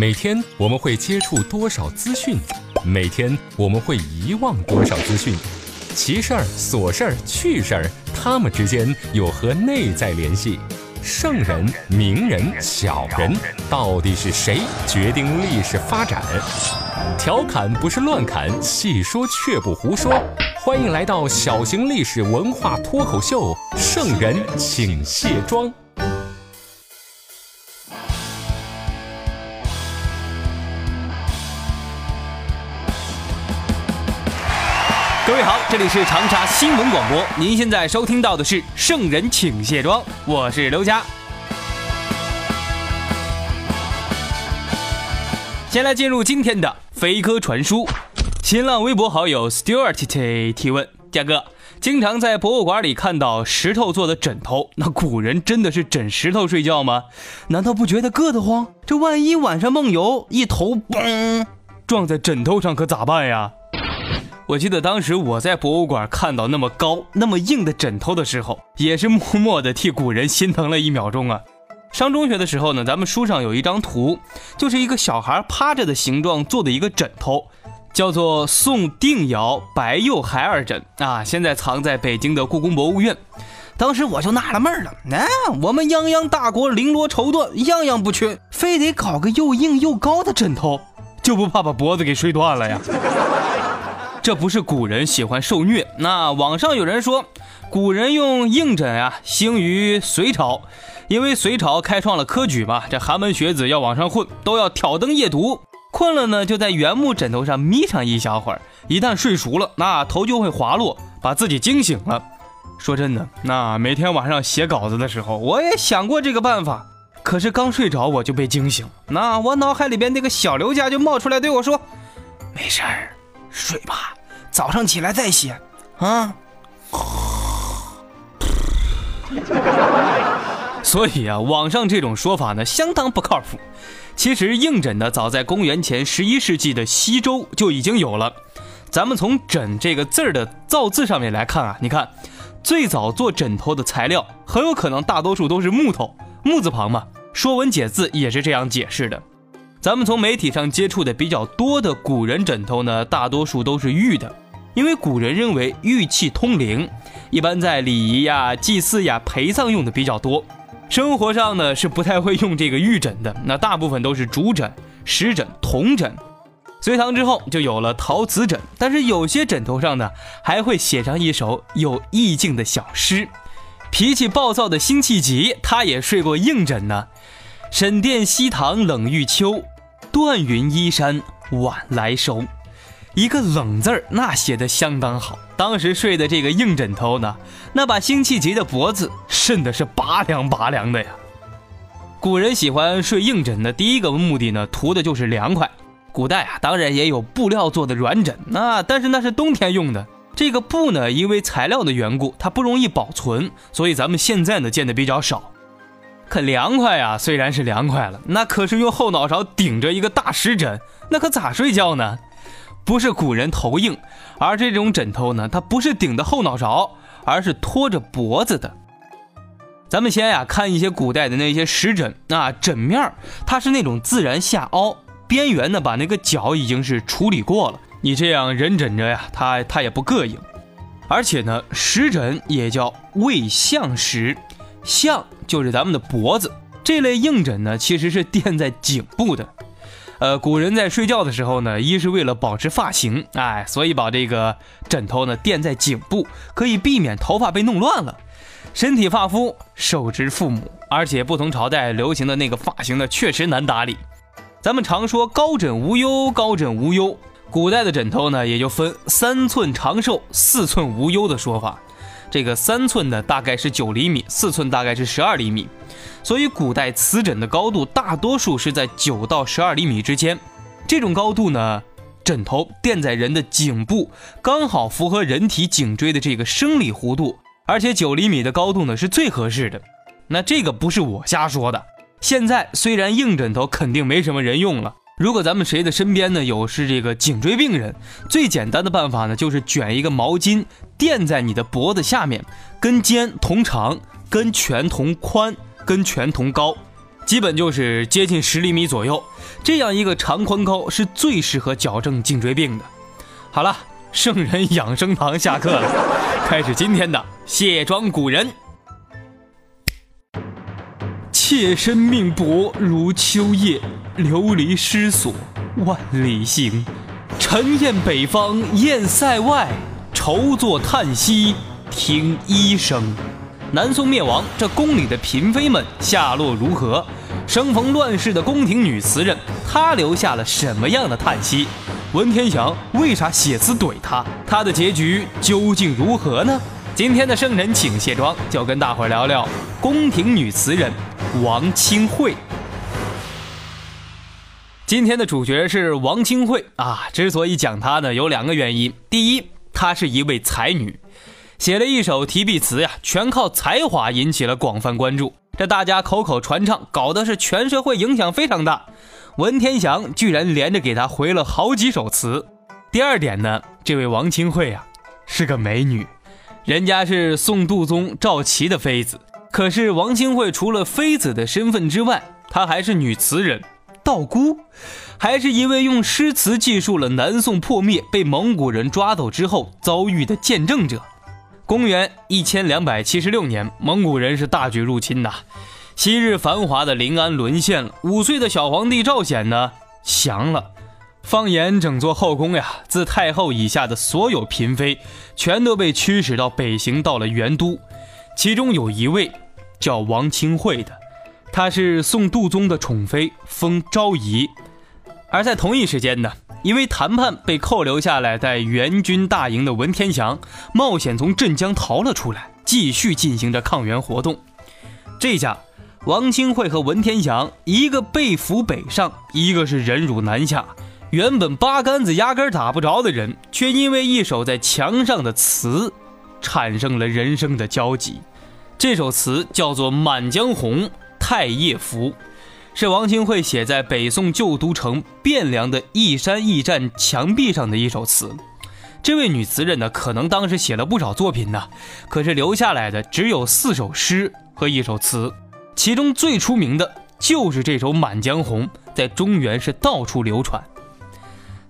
每天我们会接触多少资讯？每天我们会遗忘多少资讯？奇事儿、琐事儿、趣事儿，他们之间有何内在联系？圣人、名人、小人，到底是谁决定历史发展？调侃不是乱侃，细说却不胡说。欢迎来到小型历史文化脱口秀《圣人请卸妆》。各位好，这里是长沙新闻广播，您现在收听到的是《圣人请卸妆》，我是刘佳。先来进入今天的飞科传书。新浪微博好友 Stuart 提问：嘉哥，经常在博物馆里看到石头做的枕头，那古人真的是枕石头睡觉吗？难道不觉得硌得慌？这万一晚上梦游，一头嘣撞在枕头上，可咋办呀？我记得当时我在博物馆看到那么高、那么硬的枕头的时候，也是默默的替古人心疼了一秒钟啊。上中学的时候呢，咱们书上有一张图，就是一个小孩趴着的形状做的一个枕头，叫做宋定窑白釉孩儿枕啊，现在藏在北京的故宫博物院。当时我就纳了闷了，那，我们泱泱大国绫罗绸缎样样不缺，非得搞个又硬又高的枕头，就不怕把脖子给睡断了呀？这不是古人喜欢受虐，那网上有人说，古人用硬枕啊，兴于隋朝，因为隋朝开创了科举嘛，这寒门学子要往上混，都要挑灯夜读，困了呢，就在原木枕头上眯上一小会儿，一旦睡熟了，那头就会滑落，把自己惊醒了。说真的，那每天晚上写稿子的时候，我也想过这个办法，可是刚睡着我就被惊醒，那我脑海里边那个小刘家就冒出来对我说，没事儿。睡吧，早上起来再写，啊。所以啊，网上这种说法呢，相当不靠谱。其实硬枕呢，早在公元前十一世纪的西周就已经有了。咱们从“枕”这个字儿的造字上面来看啊，你看，最早做枕头的材料很有可能大多数都是木头，木字旁嘛，《说文解字》也是这样解释的。咱们从媒体上接触的比较多的古人枕头呢，大多数都是玉的，因为古人认为玉器通灵，一般在礼仪呀、祭祀呀、陪葬用的比较多。生活上呢是不太会用这个玉枕的，那大部分都是竹枕、石枕、铜枕。隋唐之后就有了陶瓷枕，但是有些枕头上呢还会写上一首有意境的小诗。脾气暴躁的辛弃疾，他也睡过硬枕呢。沈殿西堂冷玉秋，断云衣衫晚来收。一个冷字儿，那写的相当好。当时睡的这个硬枕头呢，那把辛弃疾的脖子渗的是拔凉拔凉的呀。古人喜欢睡硬枕的第一个目的呢，图的就是凉快。古代啊，当然也有布料做的软枕，那但是那是冬天用的。这个布呢，因为材料的缘故，它不容易保存，所以咱们现在呢见的比较少。可凉快呀，虽然是凉快了，那可是用后脑勺顶着一个大石枕，那可咋睡觉呢？不是古人头硬，而这种枕头呢，它不是顶的后脑勺，而是托着脖子的。咱们先呀看一些古代的那些石枕啊，枕面它是那种自然下凹，边缘呢把那个角已经是处理过了，你这样人枕着呀，它它也不膈应。而且呢，石枕也叫胃相石。相就是咱们的脖子，这类硬枕呢，其实是垫在颈部的。呃，古人在睡觉的时候呢，一是为了保持发型，哎，所以把这个枕头呢垫在颈部，可以避免头发被弄乱了。身体发肤受之父母，而且不同朝代流行的那个发型呢，确实难打理。咱们常说高枕无忧，高枕无忧，古代的枕头呢，也就分三寸长寿、四寸无忧的说法。这个三寸的大概是九厘米，四寸大概是十二厘米，所以古代瓷枕的高度大多数是在九到十二厘米之间。这种高度呢，枕头垫在人的颈部，刚好符合人体颈椎的这个生理弧度，而且九厘米的高度呢是最合适的。那这个不是我瞎说的。现在虽然硬枕头肯定没什么人用了。如果咱们谁的身边呢有是这个颈椎病人，最简单的办法呢就是卷一个毛巾垫在你的脖子下面，跟肩同长，跟拳同宽，跟拳同高，基本就是接近十厘米左右。这样一个长宽高是最适合矫正颈椎病的。好了，圣人养生堂下课了，开始今天的卸妆古人。妾身命薄如秋叶，流离失所万里行。沉雁北方雁塞外，愁坐叹息听医生。南宋灭亡，这宫里的嫔妃们下落如何？生逢乱世的宫廷女词人，她留下了什么样的叹息？文天祥为啥写词怼她？她的结局究竟如何呢？今天的圣人请卸妆，就跟大伙聊聊宫廷女词人王清惠。今天的主角是王清惠啊，之所以讲她呢，有两个原因。第一，她是一位才女。写了一首提笔词呀，全靠才华引起了广泛关注，这大家口口传唱，搞的是全社会影响非常大。文天祥居然连着给她回了好几首词。第二点呢，这位王清惠啊是个美女，人家是宋度宗赵佶的妃子。可是王清惠除了妃子的身份之外，她还是女词人、道姑，还是一位用诗词记述了南宋破灭、被蒙古人抓走之后遭遇的见证者。公元一千两百七十六年，蒙古人是大举入侵呐，昔日繁华的临安沦陷了。五岁的小皇帝赵显呢，降了。放眼整座后宫呀，自太后以下的所有嫔妃，全都被驱使到北行，到了元都。其中有一位叫王清惠的，她是宋度宗的宠妃，封昭仪。而在同一时间呢。因为谈判被扣留下来，在元军大营的文天祥冒险从镇江逃了出来，继续进行着抗元活动。这下，王清惠和文天祥一个被俘北上，一个是忍辱南下。原本八竿子压根打不着的人，却因为一首在墙上的词，产生了人生的交集。这首词叫做《满江红·太液符》。是王清惠写在北宋旧都城汴梁的一山驿站墙壁上的一首词。这位女词人呢，可能当时写了不少作品呢，可是留下来的只有四首诗和一首词，其中最出名的就是这首《满江红》，在中原是到处流传。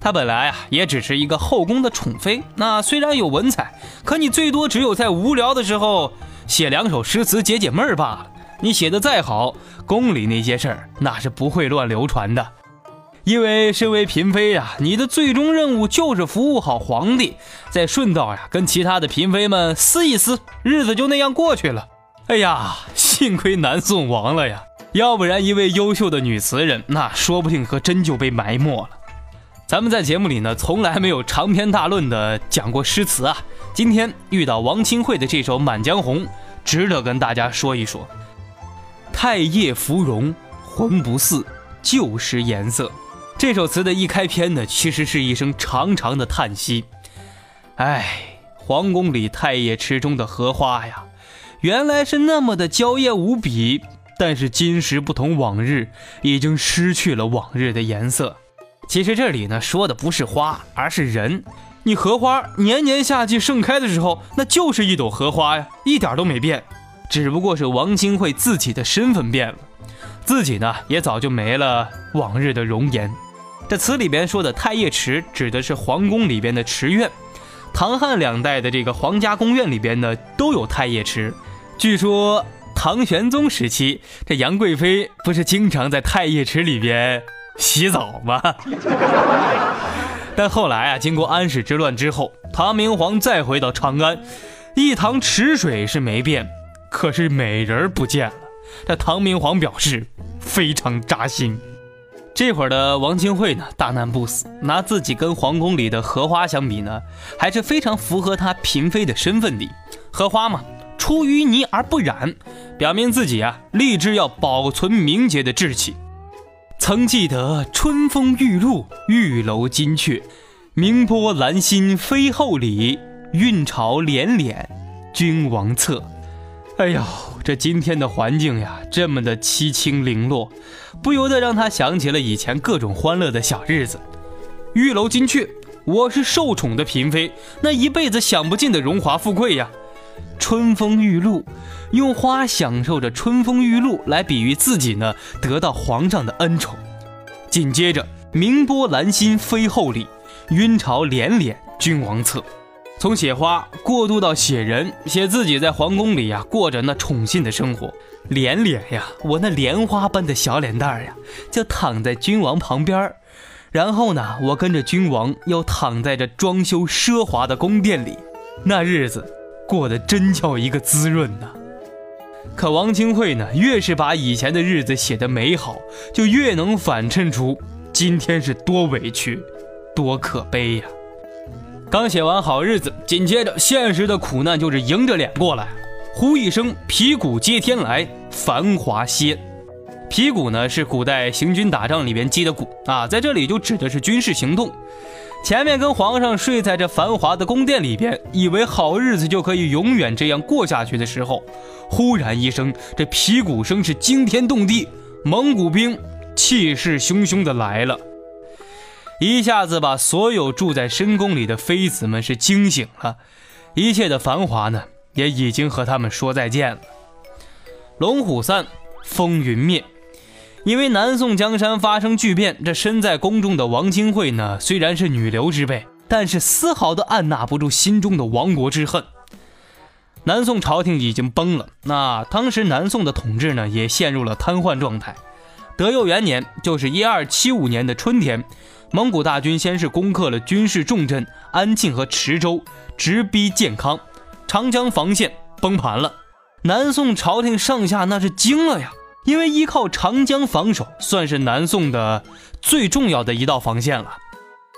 她本来啊，也只是一个后宫的宠妃，那虽然有文采，可你最多只有在无聊的时候写两首诗词解解闷儿罢了。你写的再好，宫里那些事儿那是不会乱流传的，因为身为嫔妃呀，你的最终任务就是服务好皇帝，再顺道呀跟其他的嫔妃们撕一撕，日子就那样过去了。哎呀，幸亏南宋亡了呀，要不然一位优秀的女词人，那说不定可真就被埋没了。咱们在节目里呢，从来没有长篇大论的讲过诗词啊，今天遇到王清惠的这首《满江红》，值得跟大家说一说。太液芙蓉，浑不似旧时颜色。这首词的一开篇呢，其实是一声长长的叹息。唉，皇宫里太液池中的荷花呀，原来是那么的娇艳无比，但是今时不同往日，已经失去了往日的颜色。其实这里呢，说的不是花，而是人。你荷花年年夏季盛开的时候，那就是一朵荷花呀，一点都没变。只不过是王清惠自己的身份变了，自己呢也早就没了往日的容颜。这词里边说的太液池指的是皇宫里边的池苑，唐汉两代的这个皇家宫苑里边呢都有太液池。据说唐玄宗时期，这杨贵妃不是经常在太液池里边洗澡吗？但后来啊，经过安史之乱之后，唐明皇再回到长安，一塘池水是没变。可是美人不见了，这唐明皇表示非常扎心。这会儿的王清惠呢，大难不死，拿自己跟皇宫里的荷花相比呢，还是非常符合她嫔妃的身份的。荷花嘛，出淤泥而不染，表明自己啊，立志要保存名节的志气。曾记得春风玉露，玉楼金阙，明波兰心飞后里，运潮连连君王侧。哎呦，这今天的环境呀，这么的凄清零落，不由得让他想起了以前各种欢乐的小日子。玉楼金阙，我是受宠的嫔妃，那一辈子享不尽的荣华富贵呀。春风玉露，用花享受着春风玉露来比喻自己呢得到皇上的恩宠。紧接着，明波兰心非厚里，晕潮连连君王侧。从写花过渡到写人，写自己在皇宫里呀过着那宠信的生活。连连呀，我那莲花般的小脸蛋呀，就躺在君王旁边儿然后呢，我跟着君王又躺在这装修奢华的宫殿里，那日子过得真叫一个滋润呐。可王清惠呢，越是把以前的日子写得美好，就越能反衬出今天是多委屈，多可悲呀。刚写完好日子，紧接着现实的苦难就是迎着脸过来。呼一声，皮鼓接天来，繁华歇。皮鼓呢是古代行军打仗里边击的鼓啊，在这里就指的是军事行动。前面跟皇上睡在这繁华的宫殿里边，以为好日子就可以永远这样过下去的时候，忽然一声，这皮鼓声是惊天动地，蒙古兵气势汹汹的来了。一下子把所有住在深宫里的妃子们是惊醒了，一切的繁华呢，也已经和他们说再见了。龙虎散，风云灭。因为南宋江山发生巨变，这身在宫中的王清惠呢，虽然是女流之辈，但是丝毫都按捺不住心中的亡国之恨。南宋朝廷已经崩了，那当时南宋的统治呢，也陷入了瘫痪状态。德佑元年，就是一二七五年的春天。蒙古大军先是攻克了军事重镇安庆和池州，直逼建康，长江防线崩盘了。南宋朝廷上下那是惊了呀，因为依靠长江防守算是南宋的最重要的一道防线了。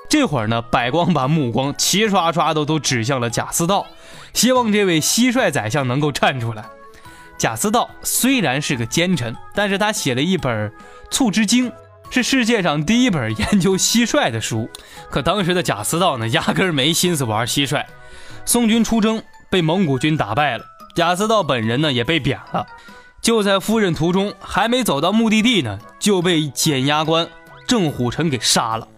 这会儿呢，百官把目光齐刷刷的都指向了贾似道，希望这位蟋蟀宰相能够站出来。贾似道虽然是个奸臣，但是他写了一本《促织经》。是世界上第一本研究蟋蟀的书，可当时的贾似道呢，压根儿没心思玩蟋蟀。宋军出征，被蒙古军打败了，贾似道本人呢也被贬了。就在赴任途中，还没走到目的地呢，就被检押官郑虎臣给杀了。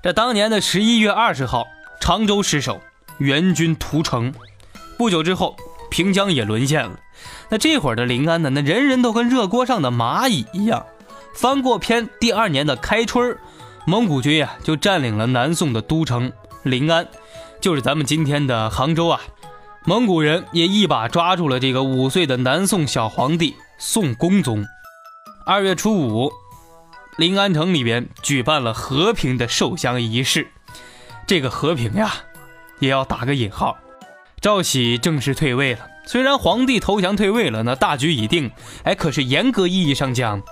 这当年的十一月二十号，常州失守，援军屠城。不久之后，平江也沦陷了。那这会儿的临安呢，那人人都跟热锅上的蚂蚁一样。翻过篇第二年的开春蒙古军呀就占领了南宋的都城临安，就是咱们今天的杭州啊。蒙古人也一把抓住了这个五岁的南宋小皇帝宋恭宗。二月初五，临安城里边举办了和平的受降仪式。这个和平呀，也要打个引号。赵喜正式退位了。虽然皇帝投降退位了，那大局已定，哎，可是严格意义上讲。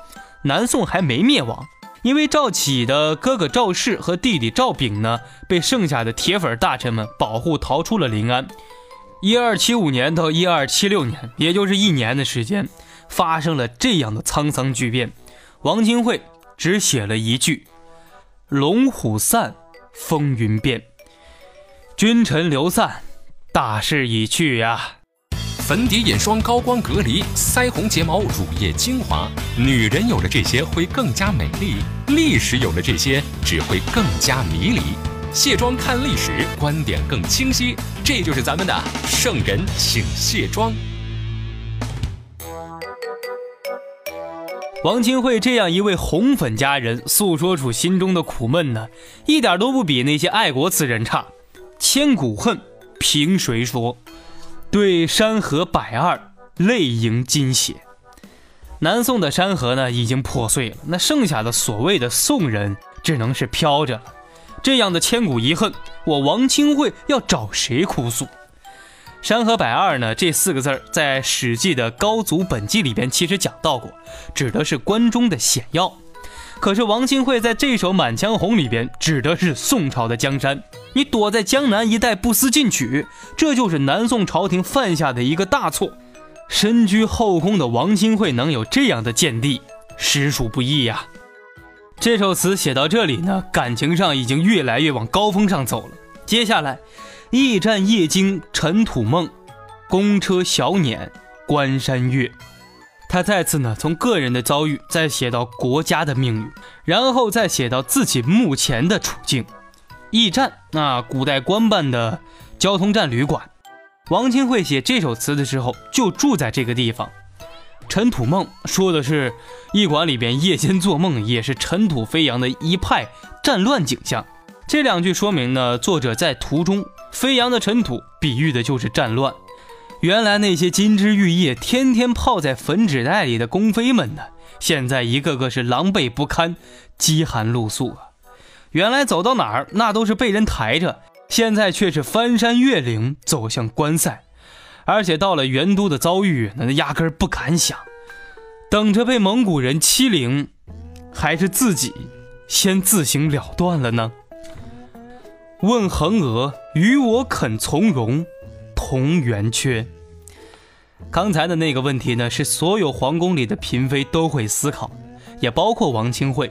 南宋还没灭亡，因为赵启的哥哥赵氏和弟弟赵昺呢，被剩下的铁粉大臣们保护逃出了临安。一二七五年到一二七六年，也就是一年的时间，发生了这样的沧桑巨变。王清惠只写了一句：“龙虎散，风云变，君臣流散，大势已去呀。”粉底、眼霜、高光、隔离、腮红、睫毛、乳液、精华，女人有了这些会更加美丽；历史有了这些只会更加迷离。卸妆看历史，观点更清晰。这就是咱们的圣人，请卸妆。王清惠这样一位红粉佳人，诉说出心中的苦闷呢，一点都不比那些爱国词人差。千古恨，凭谁说？对山河百二，泪盈襟血。南宋的山河呢，已经破碎了，那剩下的所谓的宋人，只能是飘着了。这样的千古遗恨，我王清惠要找谁哭诉？山河百二呢？这四个字在《史记》的《高祖本纪》里边其实讲到过，指的是关中的险要。可是王清惠在这首《满江红》里边，指的是宋朝的江山。你躲在江南一带不思进取，这就是南宋朝廷犯下的一个大错。身居后宫的王清惠能有这样的见地，实属不易呀。这首词写到这里呢，感情上已经越来越往高峰上走了。接下来，驿站夜惊尘土梦，公车小辇关山月。他再次呢从个人的遭遇，再写到国家的命运，然后再写到自己目前的处境。驿站，那古代官办的交通站旅馆，王清惠写这首词的时候就住在这个地方。尘土梦说的是驿馆里边夜间做梦也是尘土飞扬的一派战乱景象。这两句说明呢，作者在途中飞扬的尘土比喻的就是战乱。原来那些金枝玉叶、天天泡在粉纸袋里的宫妃们呢，现在一个个是狼狈不堪、饥寒露宿啊。原来走到哪儿那都是被人抬着，现在却是翻山越岭走向关塞，而且到了元都的遭遇，那压根儿不敢想，等着被蒙古人欺凌，还是自己先自行了断了呢？问衡娥，与我肯从容，同圆缺。刚才的那个问题呢，是所有皇宫里的嫔妃都会思考，也包括王清惠。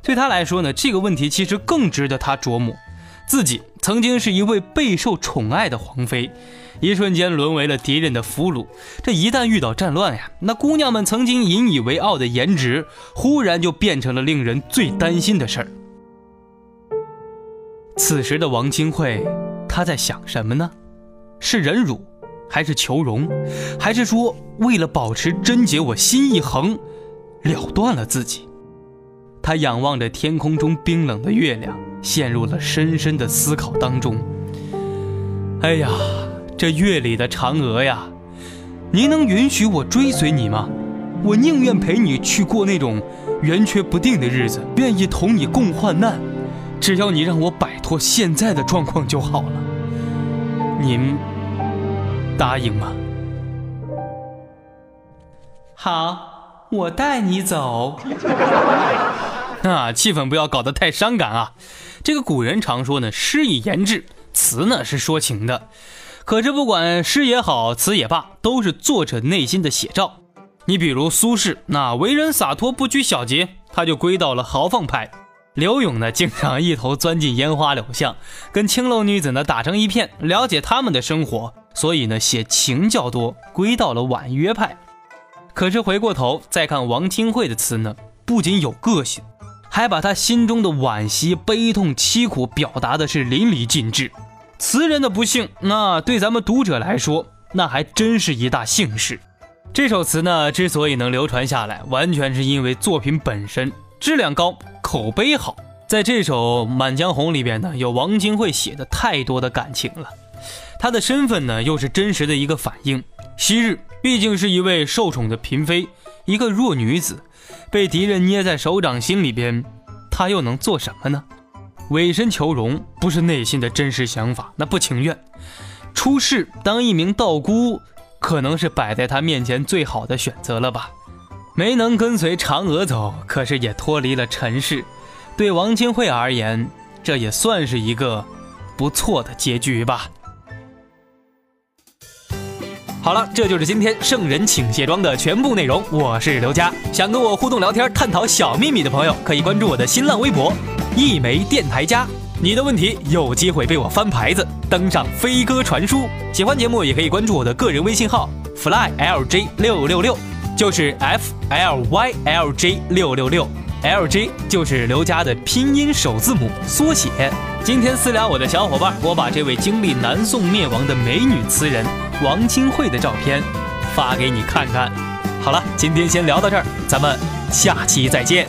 对他来说呢，这个问题其实更值得他琢磨。自己曾经是一位备受宠爱的皇妃，一瞬间沦为了敌人的俘虏。这一旦遇到战乱呀，那姑娘们曾经引以为傲的颜值，忽然就变成了令人最担心的事儿。此时的王清惠，她在想什么呢？是忍辱，还是求荣，还是说为了保持贞洁，我心一横，了断了自己？她仰望着天空中冰冷的月亮，陷入了深深的思考当中。哎呀，这月里的嫦娥呀，您能允许我追随你吗？我宁愿陪你去过那种圆缺不定的日子，愿意同你共患难，只要你让我摆脱现在的状况就好了。您答应吗？好，我带你走。啊，气氛不要搞得太伤感啊！这个古人常说呢，诗以言志，词呢是说情的。可是不管诗也好，词也罢，都是作者内心的写照。你比如苏轼，那为人洒脱不拘小节，他就归到了豪放派；柳永呢，经常一头钻进烟花柳巷，跟青楼女子呢打成一片，了解他们的生活，所以呢写情较多，归到了婉约派。可是回过头再看王清惠的词呢，不仅有个性。还把他心中的惋惜、悲痛、凄苦表达的是淋漓尽致。词人的不幸，那对咱们读者来说，那还真是一大幸事。这首词呢，之所以能流传下来，完全是因为作品本身质量高、口碑好。在这首《满江红》里边呢，有王金惠写的太多的感情了。她的身份呢，又是真实的一个反应。昔日毕竟是一位受宠的嫔妃，一个弱女子。被敌人捏在手掌心里边，他又能做什么呢？委身求荣不是内心的真实想法，那不情愿。出世当一名道姑，可能是摆在他面前最好的选择了吧。没能跟随嫦娥走，可是也脱离了尘世。对王清惠而言，这也算是一个不错的结局吧。好了，这就是今天圣人请卸妆的全部内容。我是刘佳，想跟我互动聊天、探讨小秘密的朋友，可以关注我的新浪微博“一枚电台家”。你的问题有机会被我翻牌子，登上飞鸽传书。喜欢节目也可以关注我的个人微信号 “flylj 六六六”，就是 f l y l j 六六六，l j 就是刘佳的拼音首字母缩写。今天私聊我的小伙伴，我把这位经历南宋灭亡的美女词人。王清慧的照片发给你看看。好了，今天先聊到这儿，咱们下期再见。